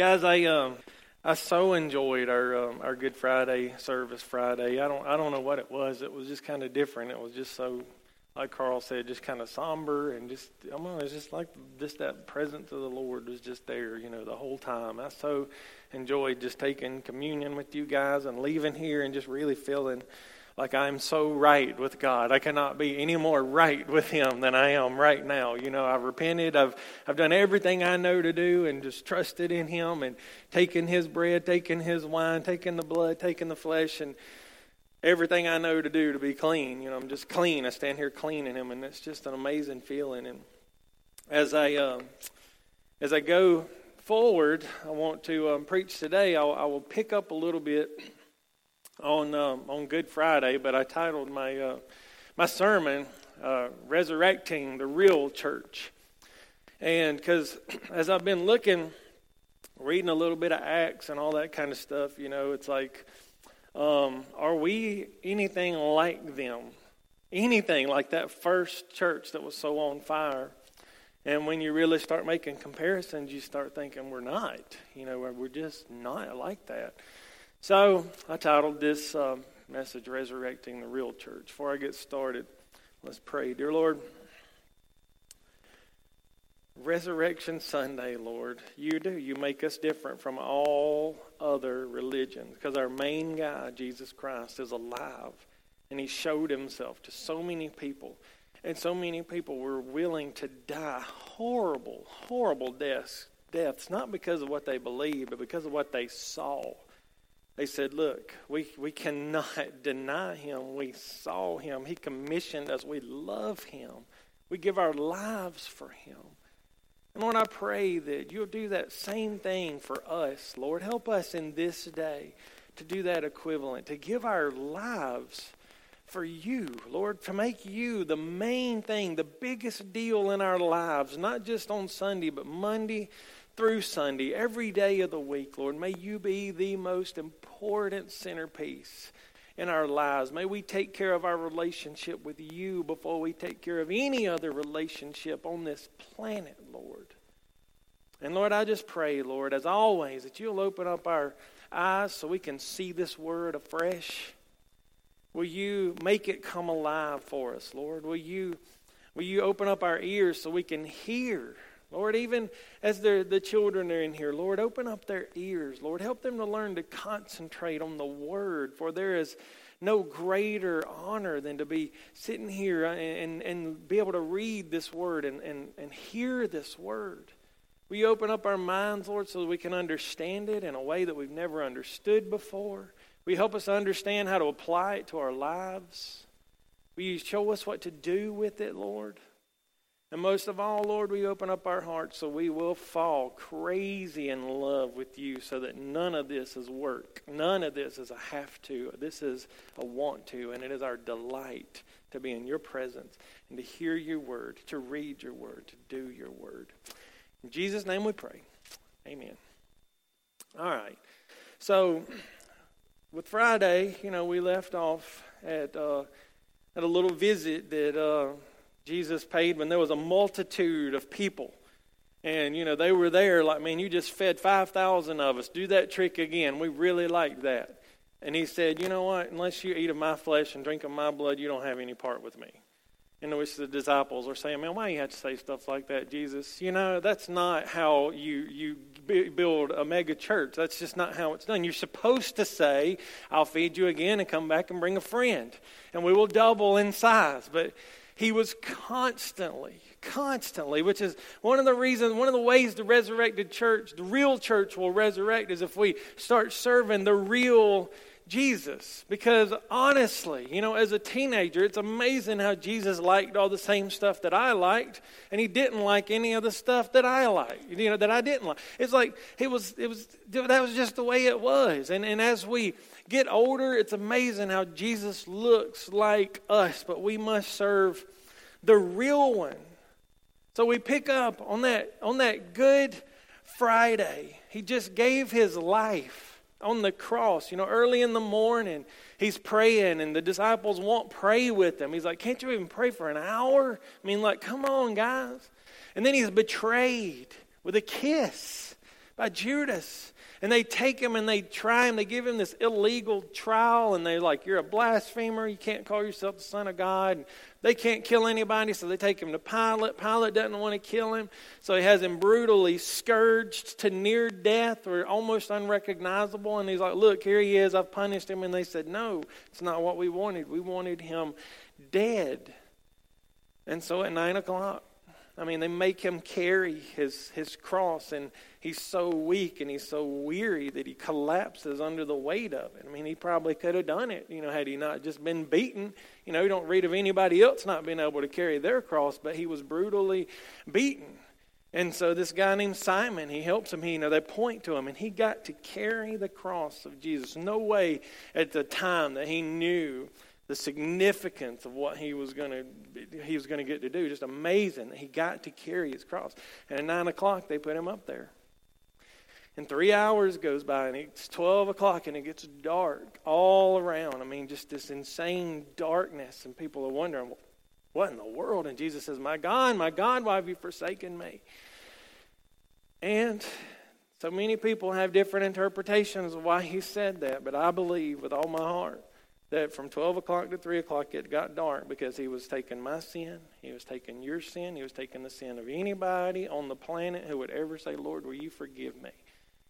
Guys, I um, I so enjoyed our um, our Good Friday service Friday. I don't I don't know what it was. It was just kind of different. It was just so, like Carl said, just kind of somber and just I don't know. It's just like just that presence of the Lord was just there. You know, the whole time. I so enjoyed just taking communion with you guys and leaving here and just really feeling like I'm so right with God. I cannot be any more right with Him than I am right now. You know, I've repented. I've I've done everything I know to do and just trusted in Him and taken His bread, taken His wine, taken the blood, taken the flesh, and everything I know to do to be clean. You know, I'm just clean. I stand here clean in Him, and it's just an amazing feeling. And as I uh, as I go forward, I want to um, preach today. I'll, I will pick up a little bit on um, on Good Friday, but I titled my uh, my sermon uh, "Resurrecting the Real Church," and because as I've been looking, reading a little bit of Acts and all that kind of stuff, you know, it's like, um, are we anything like them? Anything like that first church that was so on fire? And when you really start making comparisons, you start thinking we're not. You know, we're just not like that. So I titled this uh, message Resurrecting the Real Church. Before I get started, let's pray. Dear Lord, Resurrection Sunday, Lord, you do. You make us different from all other religions because our main guy, Jesus Christ, is alive and he showed himself to so many people. And so many people were willing to die horrible, horrible deaths, deaths, not because of what they believed, but because of what they saw. They said, Look, we, we cannot deny him. We saw him. He commissioned us. We love him. We give our lives for him. And Lord, I pray that you'll do that same thing for us. Lord, help us in this day to do that equivalent, to give our lives for you, Lord, to make you the main thing, the biggest deal in our lives, not just on Sunday, but Monday through Sunday, every day of the week, Lord. May you be the most important centerpiece in our lives. May we take care of our relationship with you before we take care of any other relationship on this planet, Lord. And Lord, I just pray, Lord, as always, that you'll open up our eyes so we can see this word afresh. Will you make it come alive for us, Lord? Will you, will you open up our ears so we can hear? Lord, even as the children are in here, Lord, open up their ears. Lord, help them to learn to concentrate on the Word, for there is no greater honor than to be sitting here and, and, be able to read this Word and, and, and hear this Word. You open up our minds, Lord, so that we can understand it in a way that we've never understood before? You help us understand how to apply it to our lives? Will you show us what to do with it, Lord? And most of all, Lord, we open up our hearts so we will fall crazy in love with you so that none of this is work. None of this is a have to. This is a want to. And it is our delight to be in your presence and to hear your word, to read your word, to do your word. In Jesus' name we pray. Amen. All right. So, with Friday, you know, we left off at, uh, at a little visit that. Uh, Jesus paid when there was a multitude of people. And, you know, they were there like, man, you just fed 5,000 of us. Do that trick again. We really like that. And he said, you know what? Unless you eat of my flesh and drink of my blood, you don't have any part with me. In which the disciples are saying, man, why you have to say stuff like that, Jesus? You know, that's not how you, you build a mega church. That's just not how it's done. You're supposed to say, I'll feed you again and come back and bring a friend. And we will double in size. But he was constantly, constantly, which is one of the reasons, one of the ways the resurrected church, the real church will resurrect is if we start serving the real Jesus. Because honestly, you know, as a teenager, it's amazing how Jesus liked all the same stuff that I liked, and he didn't like any of the stuff that I liked, you know, that I didn't like. It's like it was, it was, that was just the way it was. And, and as we get older, it's amazing how Jesus looks like us, but we must serve the real one. So we pick up on that on that good Friday. He just gave his life on the cross. You know, early in the morning, he's praying, and the disciples won't pray with him. He's like, Can't you even pray for an hour? I mean, like, come on, guys. And then he's betrayed with a kiss by Judas. And they take him and they try him. They give him this illegal trial, and they're like, You're a blasphemer. You can't call yourself the Son of God. And they can't kill anybody, so they take him to Pilate. Pilate doesn't want to kill him, so he has him brutally scourged to near death or almost unrecognizable. And he's like, Look, here he is. I've punished him. And they said, No, it's not what we wanted. We wanted him dead. And so at 9 o'clock, I mean, they make him carry his, his cross, and he's so weak and he's so weary that he collapses under the weight of it. I mean, he probably could have done it, you know, had he not just been beaten. You know, you don't read of anybody else not being able to carry their cross, but he was brutally beaten. And so this guy named Simon, he helps him. He, you know, they point to him, and he got to carry the cross of Jesus. No way at the time that he knew the significance of what he was going to he was going to get to do. Just amazing that he got to carry his cross. And at nine o'clock, they put him up there. And three hours goes by, and it's 12 o'clock, and it gets dark all around. I mean, just this insane darkness, and people are wondering, what in the world? And Jesus says, My God, my God, why have you forsaken me? And so many people have different interpretations of why he said that, but I believe with all my heart that from 12 o'clock to 3 o'clock it got dark because he was taking my sin, he was taking your sin, he was taking the sin of anybody on the planet who would ever say, Lord, will you forgive me?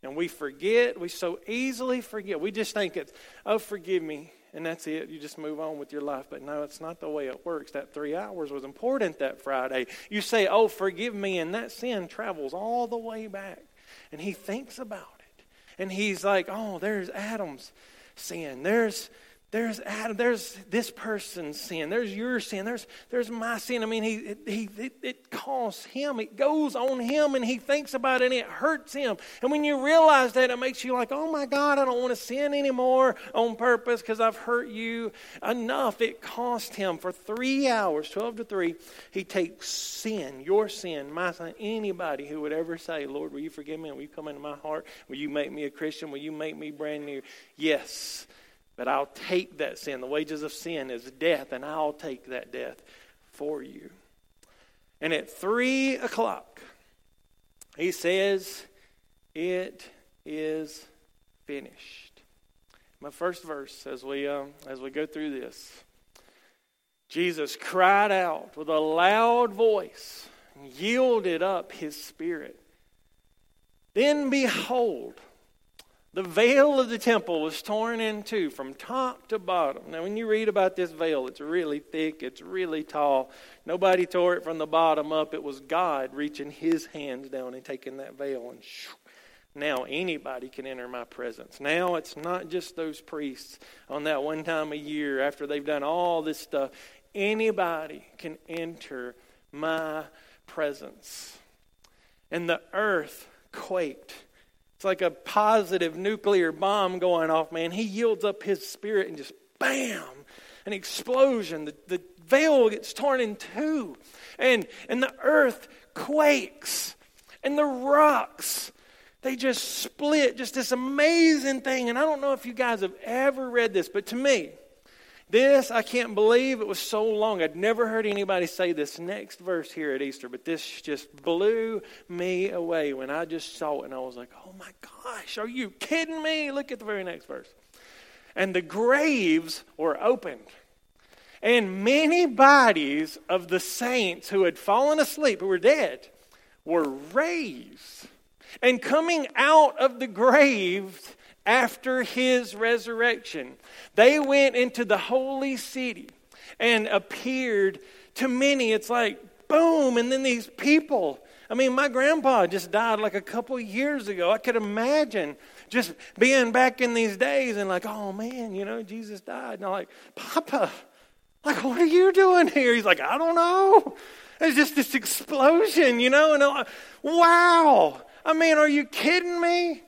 And we forget, we so easily forget. We just think it's, oh, forgive me, and that's it. You just move on with your life. But no, it's not the way it works. That three hours was important that Friday. You say, oh, forgive me, and that sin travels all the way back. And he thinks about it. And he's like, oh, there's Adam's sin. There's there's Adam, there's this person's sin, there's your sin, there's, there's my sin. I mean, he, he, it, it costs him, it goes on him, and he thinks about it and it hurts him. And when you realize that, it makes you like, oh my God, I don't want to sin anymore on purpose because I've hurt you enough. It cost him for three hours, 12 to 3. He takes sin, your sin, my sin, anybody who would ever say, Lord, will you forgive me? Will you come into my heart? Will you make me a Christian? Will you make me brand new? Yes. But I'll take that sin. The wages of sin is death, and I'll take that death for you. And at three o'clock, he says, It is finished. My first verse as we, um, as we go through this Jesus cried out with a loud voice and yielded up his spirit. Then behold, the veil of the temple was torn in two from top to bottom. Now, when you read about this veil, it's really thick, it's really tall. Nobody tore it from the bottom up. It was God reaching his hands down and taking that veil and shoo, now anybody can enter my presence. Now it's not just those priests on that one time a year after they've done all this stuff. Anybody can enter my presence. And the earth quaked it's like a positive nuclear bomb going off, man. He yields up his spirit and just bam, an explosion. The, the veil gets torn in two. And, and the earth quakes. And the rocks, they just split. Just this amazing thing. And I don't know if you guys have ever read this, but to me, this, I can't believe it was so long. I'd never heard anybody say this next verse here at Easter, but this just blew me away when I just saw it and I was like, oh my gosh, are you kidding me? Look at the very next verse. And the graves were opened, and many bodies of the saints who had fallen asleep, who were dead, were raised. And coming out of the graves, after his resurrection. They went into the holy city and appeared to many. It's like, boom, and then these people. I mean, my grandpa just died like a couple years ago. I could imagine just being back in these days and like, oh man, you know, Jesus died. And I'm like, Papa, like, what are you doing here? He's like, I don't know. It's just this explosion, you know? And I'm like, wow. I mean, are you kidding me?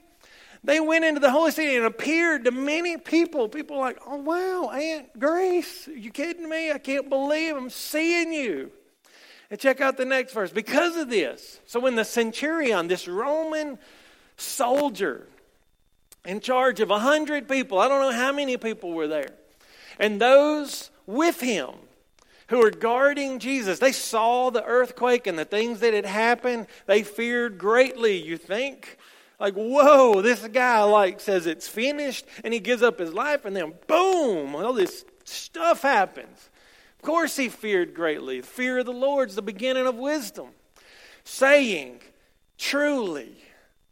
They went into the holy city and appeared to many people. People like, oh, wow, Aunt Grace, you kidding me? I can't believe I'm seeing you. And check out the next verse. Because of this, so when the centurion, this Roman soldier in charge of a hundred people, I don't know how many people were there, and those with him who were guarding Jesus, they saw the earthquake and the things that had happened. They feared greatly, you think? Like, whoa, this guy like says it's finished and he gives up his life and then boom, all this stuff happens. Of course he feared greatly. The fear of the Lord is the beginning of wisdom. Saying, truly,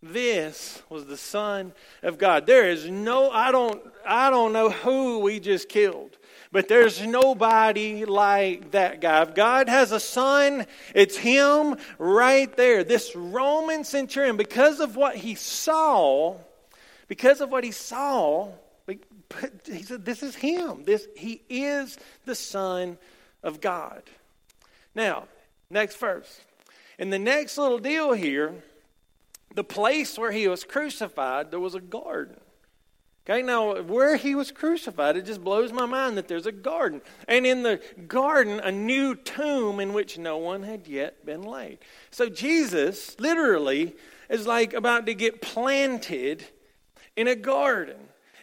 this was the Son of God. There is no, I don't, I don't know who we just killed. But there's nobody like that guy. If God has a son, it's him right there. This Roman centurion, because of what he saw, because of what he saw, he said, This is him. This, he is the Son of God. Now, next verse. In the next little deal here, the place where he was crucified, there was a garden. Okay, now where he was crucified, it just blows my mind that there's a garden. And in the garden, a new tomb in which no one had yet been laid. So Jesus literally is like about to get planted in a garden.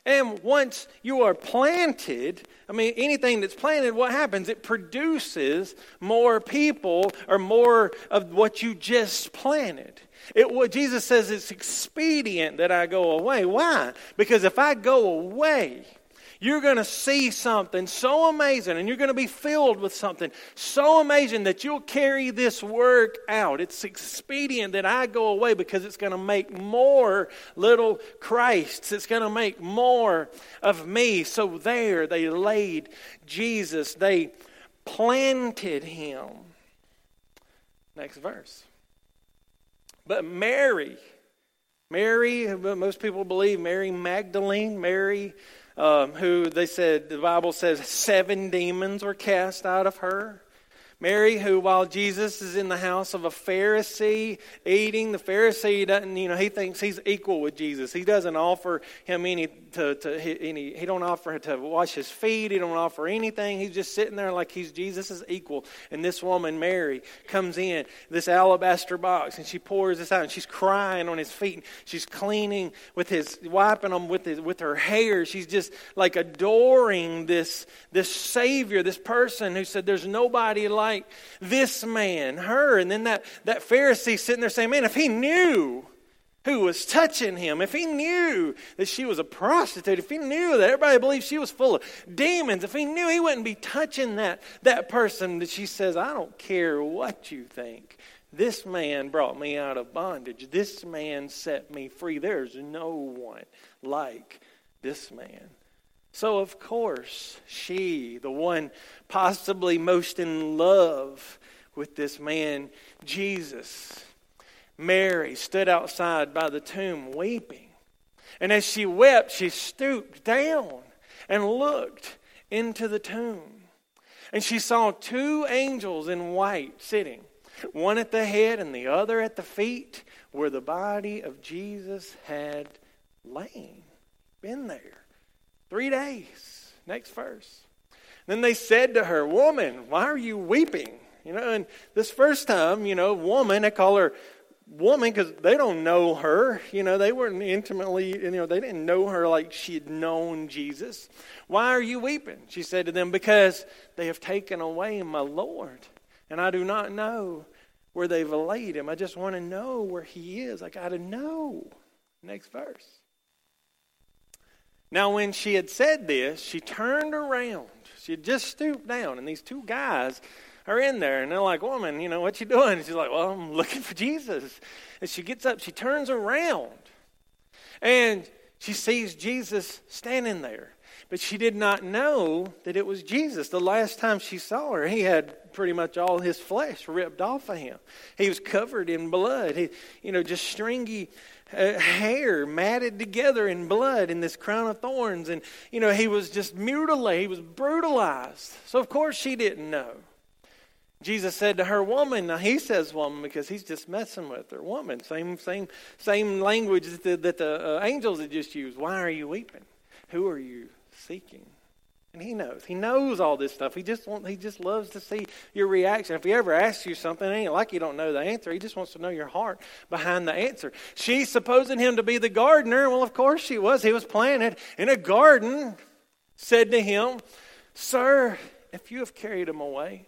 And once you are planted, I mean, anything that's planted, what happens? It produces more people or more of what you just planted. It, Jesus says it's expedient that I go away. Why? Because if I go away, you're going to see something so amazing and you're going to be filled with something so amazing that you'll carry this work out. It's expedient that I go away because it's going to make more little Christs. It's going to make more of me. So there they laid Jesus, they planted him. Next verse. But Mary, Mary, most people believe Mary Magdalene, Mary, um, who they said, the Bible says seven demons were cast out of her. Mary, who while Jesus is in the house of a Pharisee eating, the Pharisee doesn't, you know, he thinks he's equal with Jesus. He doesn't offer him any to, to any, he don't offer to wash his feet. He don't offer anything. He's just sitting there like he's Jesus' equal. And this woman, Mary, comes in, this alabaster box, and she pours this out, and she's crying on his feet. She's cleaning with his, wiping them with his, with her hair. She's just like adoring this, this Savior, this person who said, there's nobody like this man, her. And then that, that Pharisee sitting there saying, Man, if he knew who was touching him, if he knew that she was a prostitute, if he knew that everybody believed she was full of demons, if he knew he wouldn't be touching that, that person that she says, I don't care what you think. This man brought me out of bondage. This man set me free. There's no one like this man. So, of course, she, the one possibly most in love with this man, Jesus, Mary, stood outside by the tomb weeping. And as she wept, she stooped down and looked into the tomb. And she saw two angels in white sitting, one at the head and the other at the feet, where the body of Jesus had lain, been there. Three days. Next verse. Then they said to her, Woman, why are you weeping? You know, and this first time, you know, woman, they call her woman because they don't know her. You know, they weren't intimately, you know, they didn't know her like she had known Jesus. Why are you weeping? She said to them, Because they have taken away my Lord, and I do not know where they've laid him. I just want to know where he is. I got to know. Next verse. Now, when she had said this, she turned around. She had just stooped down, and these two guys are in there, and they're like, "Woman, you know what you doing?" And she's like, "Well, I'm looking for Jesus." And she gets up, she turns around, and she sees Jesus standing there. But she did not know that it was Jesus. The last time she saw her, he had pretty much all his flesh ripped off of him. He was covered in blood. He, you know, just stringy uh, hair matted together in blood in this crown of thorns. And, you know, he was just mutilated, he was brutalized. So, of course, she didn't know. Jesus said to her, "Woman." Now he says "woman" because he's just messing with her. Woman, same same same language that the, that the uh, angels had just used. Why are you weeping? Who are you seeking? And he knows. He knows all this stuff. He just want, he just loves to see your reaction. If he ever asks you something, it ain't like you don't know the answer. He just wants to know your heart behind the answer. She's supposing him to be the gardener. Well, of course she was. He was planted in a garden. Said to him, Sir, if you have carried him away,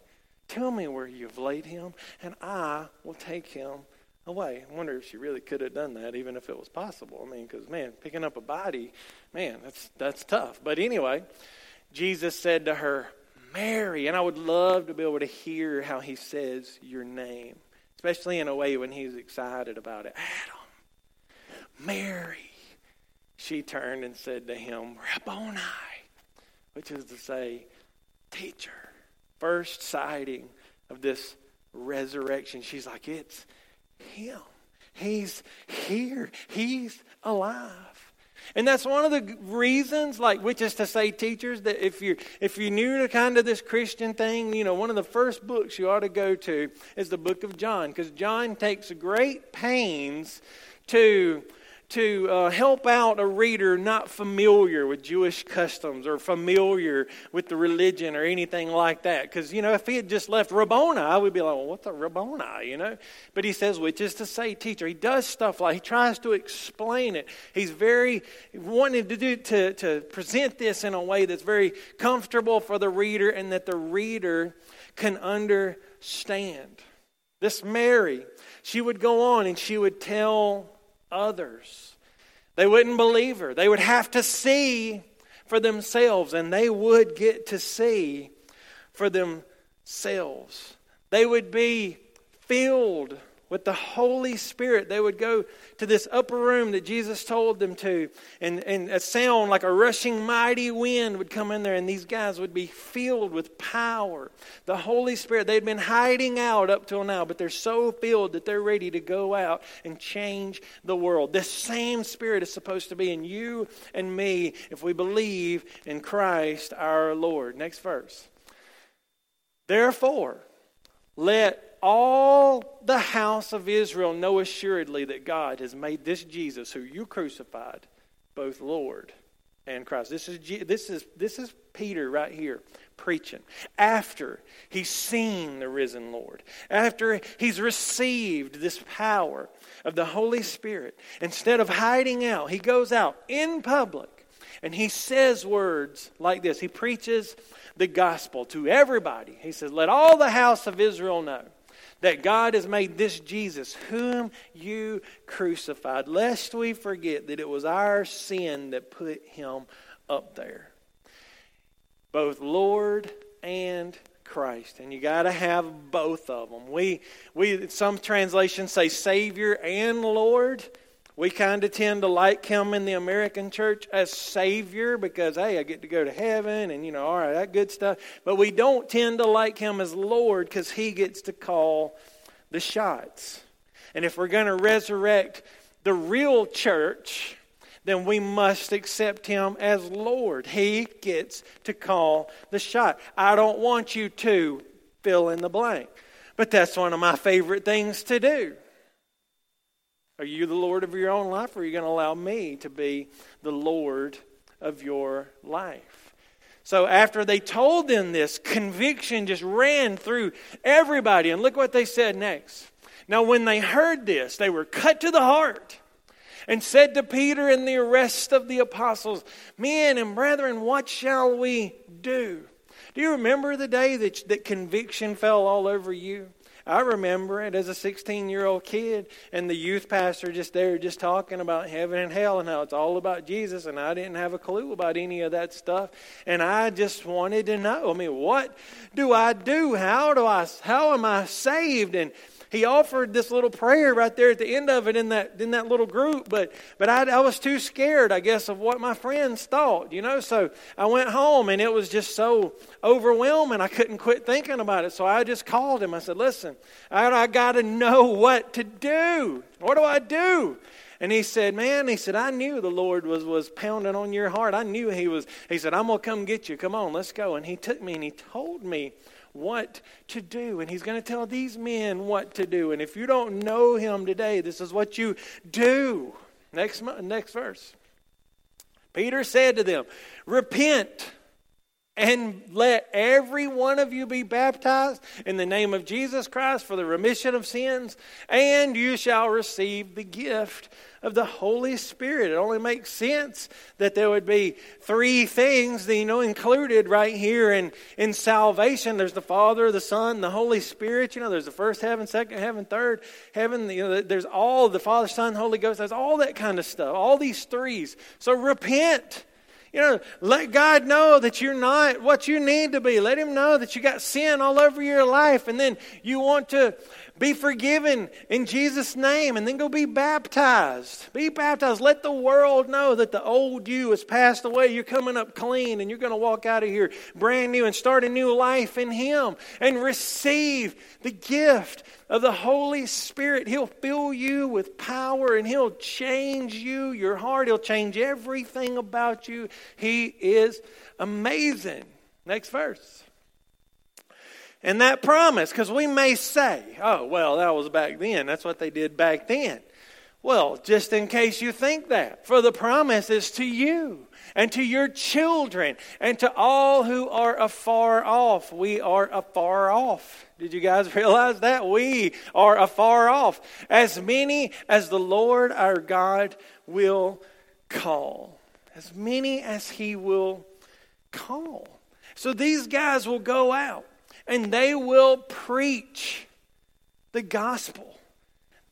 tell me where you have laid him, and I will take him away. I wonder if she really could have done that, even if it was possible. I mean, because, man, picking up a body, man, that's, that's tough. But anyway, Jesus said to her, Mary. And I would love to be able to hear how he says your name, especially in a way when he's excited about it. Adam, Mary. She turned and said to him, Rabboni, which is to say, teacher. First sighting of this resurrection. She's like, it's him. He's here. He's alive. And that's one of the reasons, like, which is to say, teachers, that if you're if you're new to kind of this Christian thing, you know, one of the first books you ought to go to is the book of John, because John takes great pains to to uh, help out a reader not familiar with Jewish customs or familiar with the religion or anything like that. Because, you know, if he had just left Rabboni, I would be like, well, what's a Rabboni, you know? But he says, which is to say, teacher. He does stuff like, he tries to explain it. He's very wanting to do, to, to present this in a way that's very comfortable for the reader and that the reader can understand. This Mary, she would go on and she would tell others. They wouldn't believe her. They would have to see for themselves, and they would get to see for themselves. They would be filled with the Holy Spirit. They would go to this upper room that Jesus told them to, and, and a sound like a rushing mighty wind would come in there, and these guys would be filled with power. The Holy Spirit, they'd been hiding out up till now, but they're so filled that they're ready to go out and change the world. This same Spirit is supposed to be in you and me if we believe in Christ our Lord. Next verse. Therefore, let all the house of Israel know assuredly that God has made this Jesus, who you crucified, both Lord and Christ. This is, this is, this is Peter right here preaching. After he's seen the risen Lord, after he's received this power of the Holy Spirit, instead of hiding out, he goes out in public and he says words like this. He preaches the gospel to everybody. He says, Let all the house of Israel know that God has made this Jesus, whom you crucified, lest we forget that it was our sin that put him up there. Both Lord and Christ. And you got to have both of them. We, we, some translations say Savior and Lord. We kind of tend to like him in the American church as Savior because, hey, I get to go to heaven and, you know, all right, that good stuff. But we don't tend to like him as Lord because he gets to call the shots. And if we're going to resurrect the real church, then we must accept him as Lord. He gets to call the shot. I don't want you to fill in the blank, but that's one of my favorite things to do. Are you the Lord of your own life, or are you going to allow me to be the Lord of your life? So, after they told them this, conviction just ran through everybody. And look what they said next. Now, when they heard this, they were cut to the heart and said to Peter and the rest of the apostles, Men and brethren, what shall we do? Do you remember the day that, that conviction fell all over you? I remember it as a 16 year old kid, and the youth pastor just there, just talking about heaven and hell and how it's all about Jesus, and I didn't have a clue about any of that stuff, and I just wanted to know. I mean, what do I do? How do I? How am I saved? And he offered this little prayer right there at the end of it in that in that little group, but but I, I was too scared, I guess, of what my friends thought, you know. So I went home, and it was just so overwhelming. I couldn't quit thinking about it. So I just called him. I said, "Listen, I, I got to know what to do. What do I do?" And he said, Man, he said, I knew the Lord was, was pounding on your heart. I knew he was, he said, I'm going to come get you. Come on, let's go. And he took me and he told me what to do. And he's going to tell these men what to do. And if you don't know him today, this is what you do. Next, next verse. Peter said to them, Repent and let every one of you be baptized in the name of Jesus Christ for the remission of sins, and you shall receive the gift of the Holy Spirit. It only makes sense that there would be three things, that you know, included right here in, in salvation. There's the Father, the Son, the Holy Spirit. You know, there's the first heaven, second heaven, third heaven. You know, there's all the Father, Son, Holy Ghost. There's all that kind of stuff. All these threes. So repent you know, let God know that you're not what you need to be. Let Him know that you got sin all over your life, and then you want to be forgiven in Jesus' name, and then go be baptized. Be baptized. Let the world know that the old you has passed away. You're coming up clean, and you're going to walk out of here brand new and start a new life in Him and receive the gift of the Holy Spirit. He'll fill you with power and He'll change you, your heart. He'll change everything about you. He is amazing. Next verse. And that promise, because we may say, oh, well, that was back then. That's what they did back then. Well, just in case you think that, for the promise is to you and to your children and to all who are afar off. We are afar off. Did you guys realize that? We are afar off. As many as the Lord our God will call. As many as He will call. So these guys will go out and they will preach the gospel.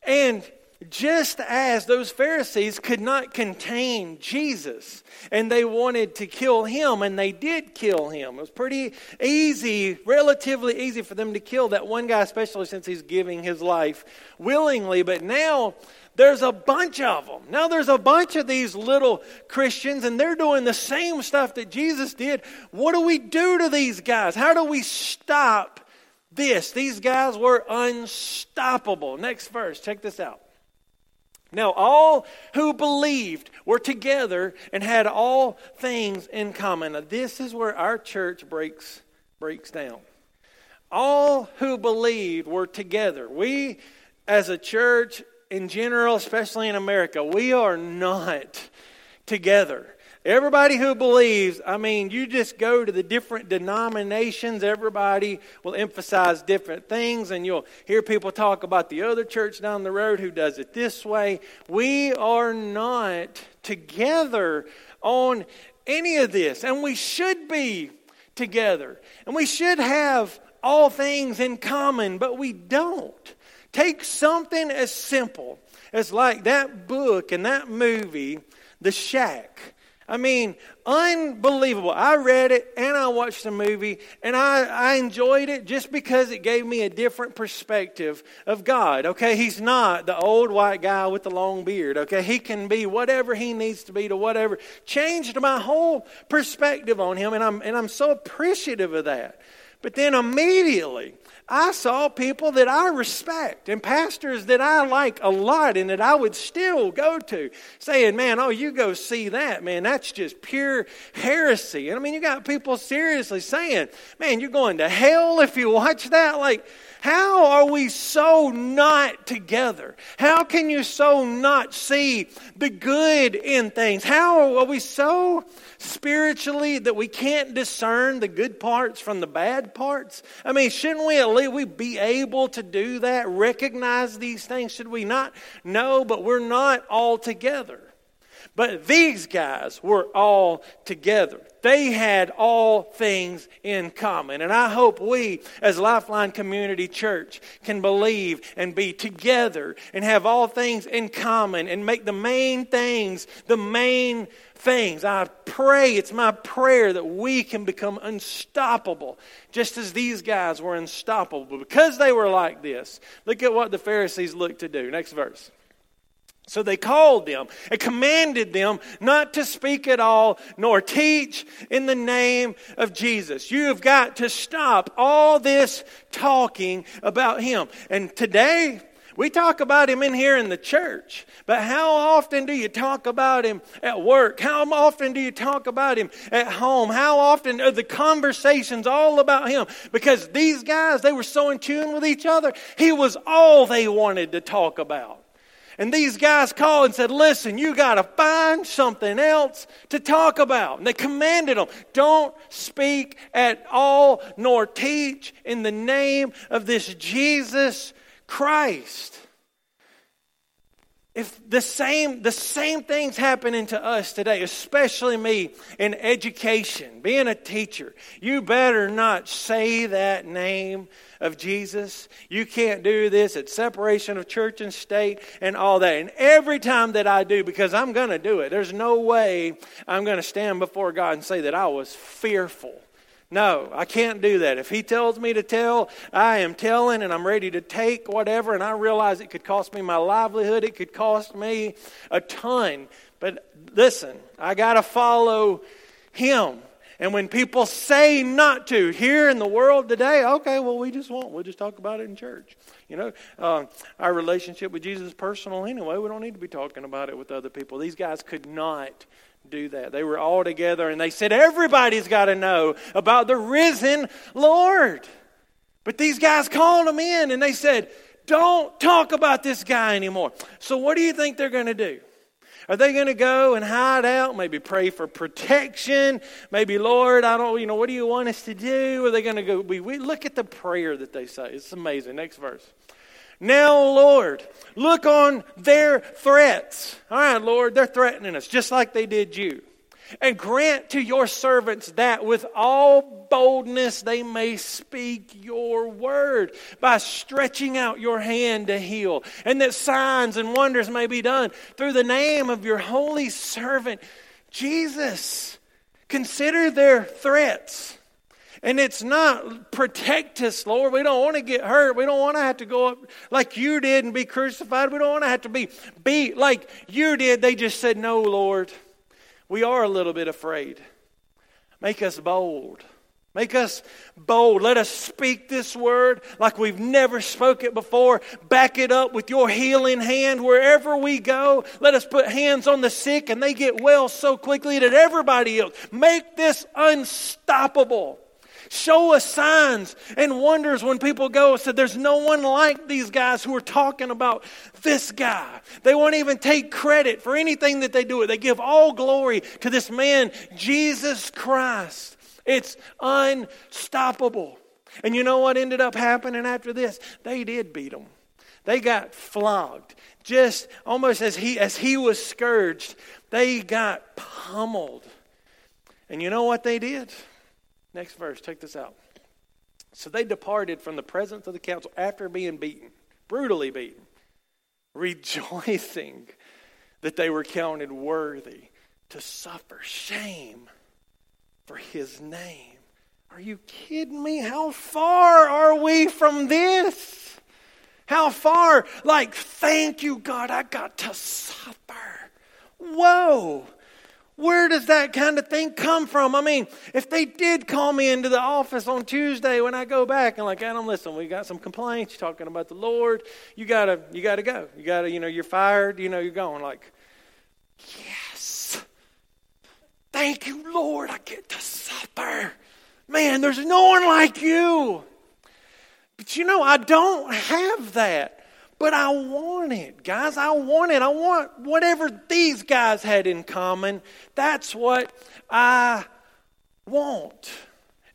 And just as those Pharisees could not contain Jesus and they wanted to kill him, and they did kill him. It was pretty easy, relatively easy for them to kill that one guy, especially since he's giving his life willingly. But now there's a bunch of them. Now there's a bunch of these little Christians, and they're doing the same stuff that Jesus did. What do we do to these guys? How do we stop this? These guys were unstoppable. Next verse, check this out. Now, all who believed were together and had all things in common. Now, this is where our church breaks, breaks down. All who believed were together. We, as a church in general, especially in America, we are not together. Everybody who believes, I mean, you just go to the different denominations, everybody will emphasize different things, and you'll hear people talk about the other church down the road who does it this way. We are not together on any of this, and we should be together, and we should have all things in common, but we don't. Take something as simple as like that book and that movie, The Shack. I mean, unbelievable. I read it and I watched the movie and I, I enjoyed it just because it gave me a different perspective of God. Okay, He's not the old white guy with the long beard. Okay, He can be whatever He needs to be to whatever. Changed my whole perspective on Him and I'm, and I'm so appreciative of that. But then immediately, I saw people that I respect and pastors that I like a lot and that I would still go to saying, man, oh, you go see that, man, that's just pure heresy. And I mean, you got people seriously saying, man, you're going to hell if you watch that. Like, how are we so not together? How can you so not see the good in things? How are we so spiritually that we can't discern the good parts from the bad parts? I mean, shouldn't we at least we be able to do that, recognize these things? Should we not? No, but we're not all together. But these guys were all together. They had all things in common. And I hope we, as Lifeline Community Church, can believe and be together and have all things in common and make the main things the main things. I pray, it's my prayer that we can become unstoppable, just as these guys were unstoppable. Because they were like this, look at what the Pharisees looked to do. Next verse. So they called them and commanded them not to speak at all nor teach in the name of Jesus. You have got to stop all this talking about him. And today, we talk about him in here in the church, but how often do you talk about him at work? How often do you talk about him at home? How often are the conversations all about him? Because these guys, they were so in tune with each other, he was all they wanted to talk about. And these guys called and said, Listen, you got to find something else to talk about. And they commanded them, Don't speak at all, nor teach in the name of this Jesus Christ. If the same, the same things happening to us today, especially me in education, being a teacher, you better not say that name of Jesus. You can't do this. It's separation of church and state and all that. And every time that I do, because I'm going to do it, there's no way I'm going to stand before God and say that I was fearful no, I can't do that. If he tells me to tell, I am telling and I'm ready to take whatever, and I realize it could cost me my livelihood, it could cost me a ton. But listen, I got to follow him. And when people say not to here in the world today, okay, well, we just won't. We'll just talk about it in church. You know, uh, our relationship with Jesus is personal anyway. We don't need to be talking about it with other people. These guys could not do that. They were all together and they said, Everybody's got to know about the risen Lord. But these guys called them in and they said, Don't talk about this guy anymore. So, what do you think they're going to do? Are they going to go and hide out? Maybe pray for protection? Maybe, Lord, I don't, you know, what do you want us to do? Are they going to go? We, we look at the prayer that they say. It's amazing. Next verse. Now, Lord, look on their threats. All right, Lord, they're threatening us just like they did you. And grant to your servants that with all boldness they may speak your word by stretching out your hand to heal, and that signs and wonders may be done through the name of your holy servant, Jesus. Consider their threats and it's not protect us, Lord. We don't want to get hurt. We don't want to have to go up like you did and be crucified. We don't want to have to be beat like you did. They just said, No, Lord. We are a little bit afraid. Make us bold. Make us bold. Let us speak this word like we've never spoke it before. Back it up with your healing hand wherever we go. Let us put hands on the sick and they get well so quickly that everybody else. Make this unstoppable. Show us signs and wonders when people go said, There's no one like these guys who are talking about this guy. They won't even take credit for anything that they do. They give all glory to this man, Jesus Christ. It's unstoppable. And you know what ended up happening after this? They did beat him. They got flogged. Just almost as he as he was scourged, they got pummeled. And you know what they did? Next verse, check this out. So they departed from the presence of the council after being beaten, brutally beaten, rejoicing that they were counted worthy to suffer shame for his name. Are you kidding me? How far are we from this? How far? Like, thank you, God, I got to suffer. Whoa. Where does that kind of thing come from? I mean, if they did call me into the office on Tuesday when I go back and like, Adam, listen, we got some complaints talking about the Lord. You gotta, you gotta go. You gotta, you know, you're fired. You know, you're going. Like, yes, thank you, Lord. I get to suffer. Man, there's no one like you. But you know, I don't have that. But I want it, guys. I want it. I want whatever these guys had in common. That's what I want.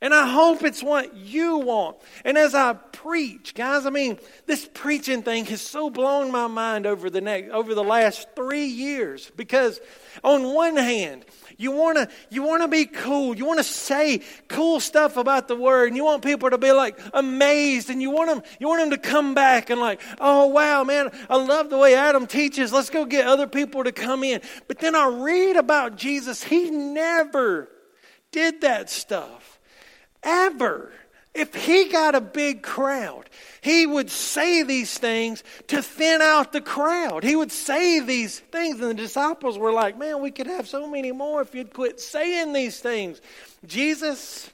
And I hope it's what you want. And as I preach, guys, I mean, this preaching thing has so blown my mind over the next over the last 3 years because on one hand, you want to you want to be cool. You want to say cool stuff about the word and you want people to be like amazed and you want them you want them to come back and like, "Oh wow, man, I love the way Adam teaches. Let's go get other people to come in." But then I read about Jesus. He never did that stuff. Ever. If he got a big crowd, he would say these things to thin out the crowd. He would say these things, and the disciples were like, Man, we could have so many more if you'd quit saying these things. Jesus,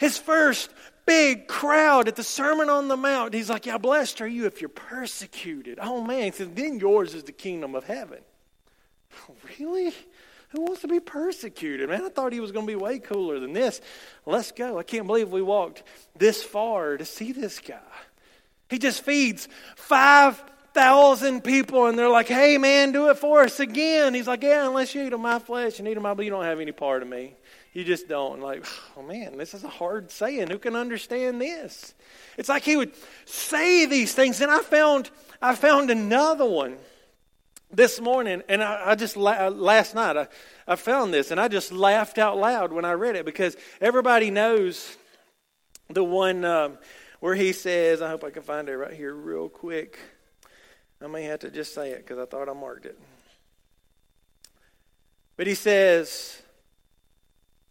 his first big crowd at the Sermon on the Mount, he's like, Yeah, blessed are you if you're persecuted. Oh, man. He Then yours is the kingdom of heaven. Really? Who wants to be persecuted? Man, I thought he was going to be way cooler than this. Let's go. I can't believe we walked this far to see this guy. He just feeds 5,000 thousand people, and they're like, hey, man, do it for us again. He's like, yeah, unless you eat of my flesh and eat of my blood, you don't have any part of me. You just don't. Like, oh man, this is a hard saying. Who can understand this? It's like he would say these things. And I found, I found another one this morning, and I, I just last night I, I found this, and I just laughed out loud when I read it because everybody knows the one um, where he says, I hope I can find it right here real quick. I may have to just say it because I thought I marked it. But he says,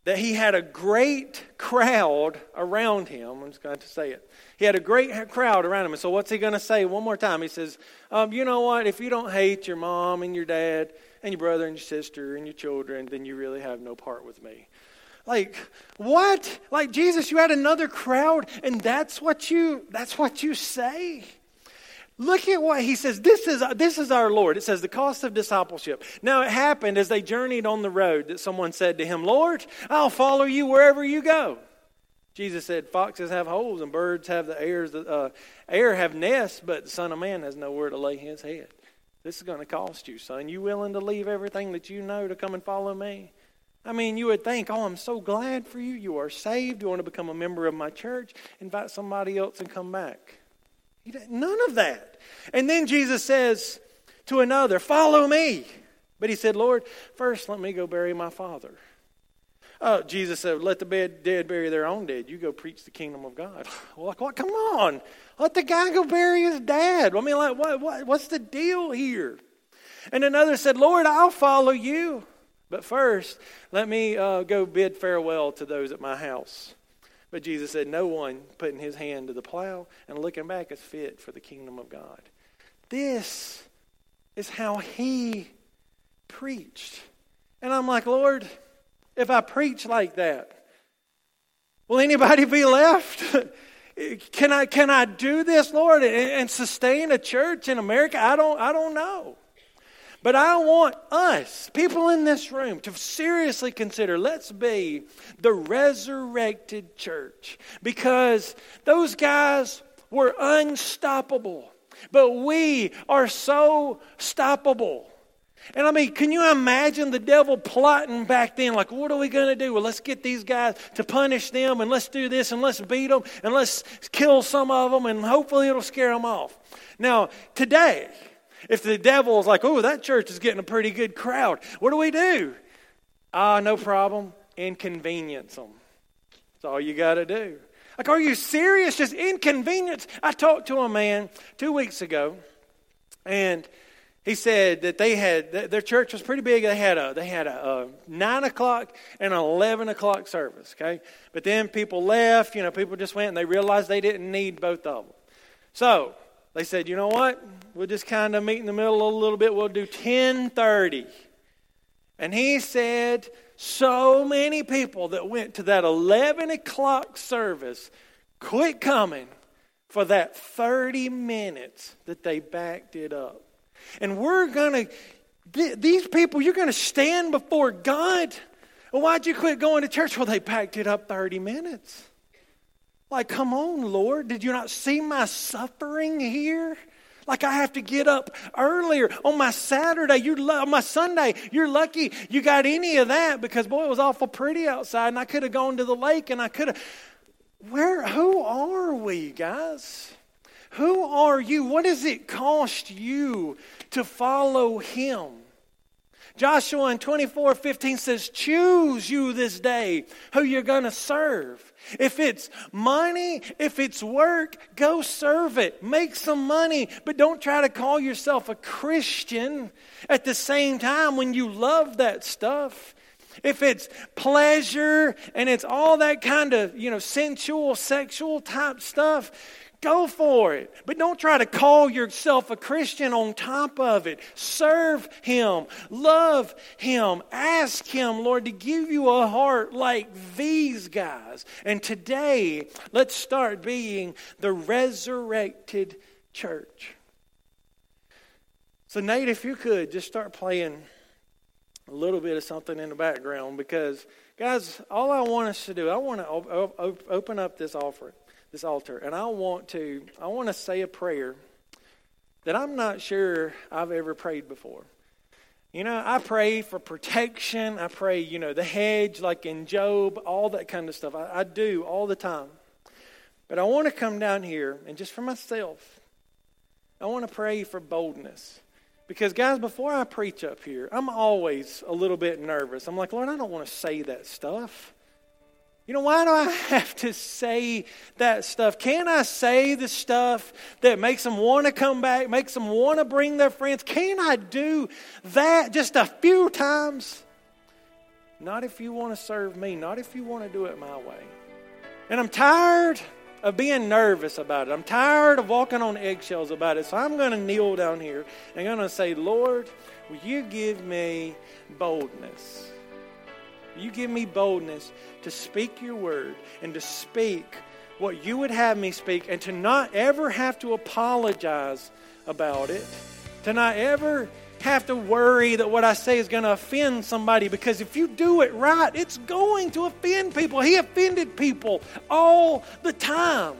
that he had a great crowd around him. I'm just going to say it. He had a great crowd around him. And so, what's he going to say one more time? He says, um, You know what? If you don't hate your mom and your dad and your brother and your sister and your children, then you really have no part with me. Like, what? Like, Jesus, you had another crowd, and that's what you, that's what you say? Look at what he says. This is, this is our Lord. It says the cost of discipleship. Now, it happened as they journeyed on the road that someone said to him, Lord, I'll follow you wherever you go. Jesus said, Foxes have holes and birds have the airs, uh, air have nests, but the Son of Man has nowhere to lay his head. This is going to cost you, son. You willing to leave everything that you know to come and follow me? I mean, you would think, oh, I'm so glad for you. You are saved. You want to become a member of my church. Invite somebody else and come back. None of that. And then Jesus says to another, Follow me. But he said, Lord, first let me go bury my father. Uh, Jesus said, Let the dead bury their own dead. You go preach the kingdom of God. like, what? Come on. Let the guy go bury his dad. I mean, like, what, what, what's the deal here? And another said, Lord, I'll follow you. But first, let me uh, go bid farewell to those at my house. But Jesus said, No one putting his hand to the plow and looking back is fit for the kingdom of God. This is how he preached. And I'm like, Lord, if I preach like that, will anybody be left? can I can I do this, Lord, and, and sustain a church in America? I don't I don't know. But I want us, people in this room, to seriously consider let's be the resurrected church. Because those guys were unstoppable. But we are so stoppable. And I mean, can you imagine the devil plotting back then? Like, what are we going to do? Well, let's get these guys to punish them, and let's do this, and let's beat them, and let's kill some of them, and hopefully it'll scare them off. Now, today, if the devil is like, oh, that church is getting a pretty good crowd, what do we do? Ah, no problem. Inconvenience them. That's all you got to do. Like, are you serious? Just inconvenience? I talked to a man two weeks ago, and he said that they had their church was pretty big. They had a they had a, a nine o'clock and an eleven o'clock service. Okay, but then people left. You know, people just went and they realized they didn't need both of them. So they said, you know what? We'll just kind of meet in the middle a little bit. We'll do 1030. And he said, so many people that went to that 11 o'clock service quit coming for that 30 minutes that they backed it up. And we're going to, these people, you're going to stand before God. Why'd you quit going to church? Well, they packed it up 30 minutes. Like, come on, Lord, did you not see my suffering here? Like I have to get up earlier on my Saturday. You're on my Sunday. You're lucky you got any of that because boy, it was awful pretty outside, and I could have gone to the lake, and I could have. Where? Who are we, guys? Who are you? What does it cost you to follow Him? Joshua in 24 15 says, Choose you this day who you're going to serve. If it's money, if it's work, go serve it. Make some money, but don't try to call yourself a Christian at the same time when you love that stuff. If it's pleasure and it's all that kind of, you know, sensual, sexual type stuff, Go for it. But don't try to call yourself a Christian on top of it. Serve Him. Love Him. Ask Him, Lord, to give you a heart like these guys. And today, let's start being the resurrected church. So, Nate, if you could just start playing a little bit of something in the background because, guys, all I want us to do, I want to open up this offering this altar, and I want to I want to say a prayer that I'm not sure I've ever prayed before. You know, I pray for protection. I pray, you know, the hedge, like in Job, all that kind of stuff. I, I do all the time. But I want to come down here and just for myself, I want to pray for boldness. Because, guys, before I preach up here, I'm always a little bit nervous. I'm like, Lord, I don't want to say that stuff. You know, why do I have to say that stuff? Can I say the stuff that makes them want to come back, makes them want to bring their friends? Can I do that just a few times? Not if you want to serve me, not if you want to do it my way. And I'm tired of being nervous about it. I'm tired of walking on eggshells about it. So I'm going to kneel down here and I'm going to say, Lord, will you give me boldness? You give me boldness to speak your word and to speak what you would have me speak and to not ever have to apologize about it, to not ever have to worry that what I say is going to offend somebody because if you do it right, it's going to offend people. He offended people all the time.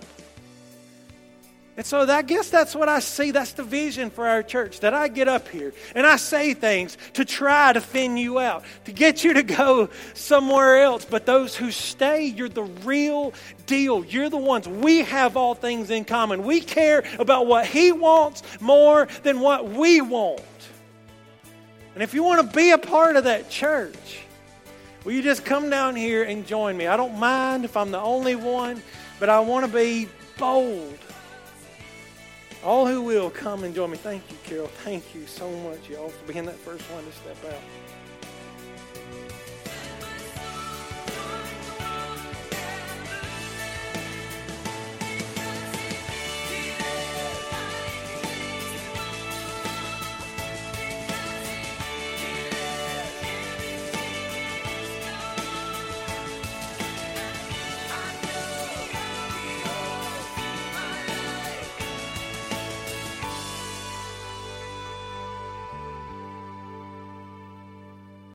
And so I guess that's what I see. That's the vision for our church that I get up here and I say things to try to thin you out, to get you to go somewhere else. But those who stay, you're the real deal. You're the ones. We have all things in common. We care about what He wants more than what we want. And if you want to be a part of that church, will you just come down here and join me? I don't mind if I'm the only one, but I want to be bold. All who will come and join me. Thank you, Carol. Thank you so much, y'all, for being that first one to step out.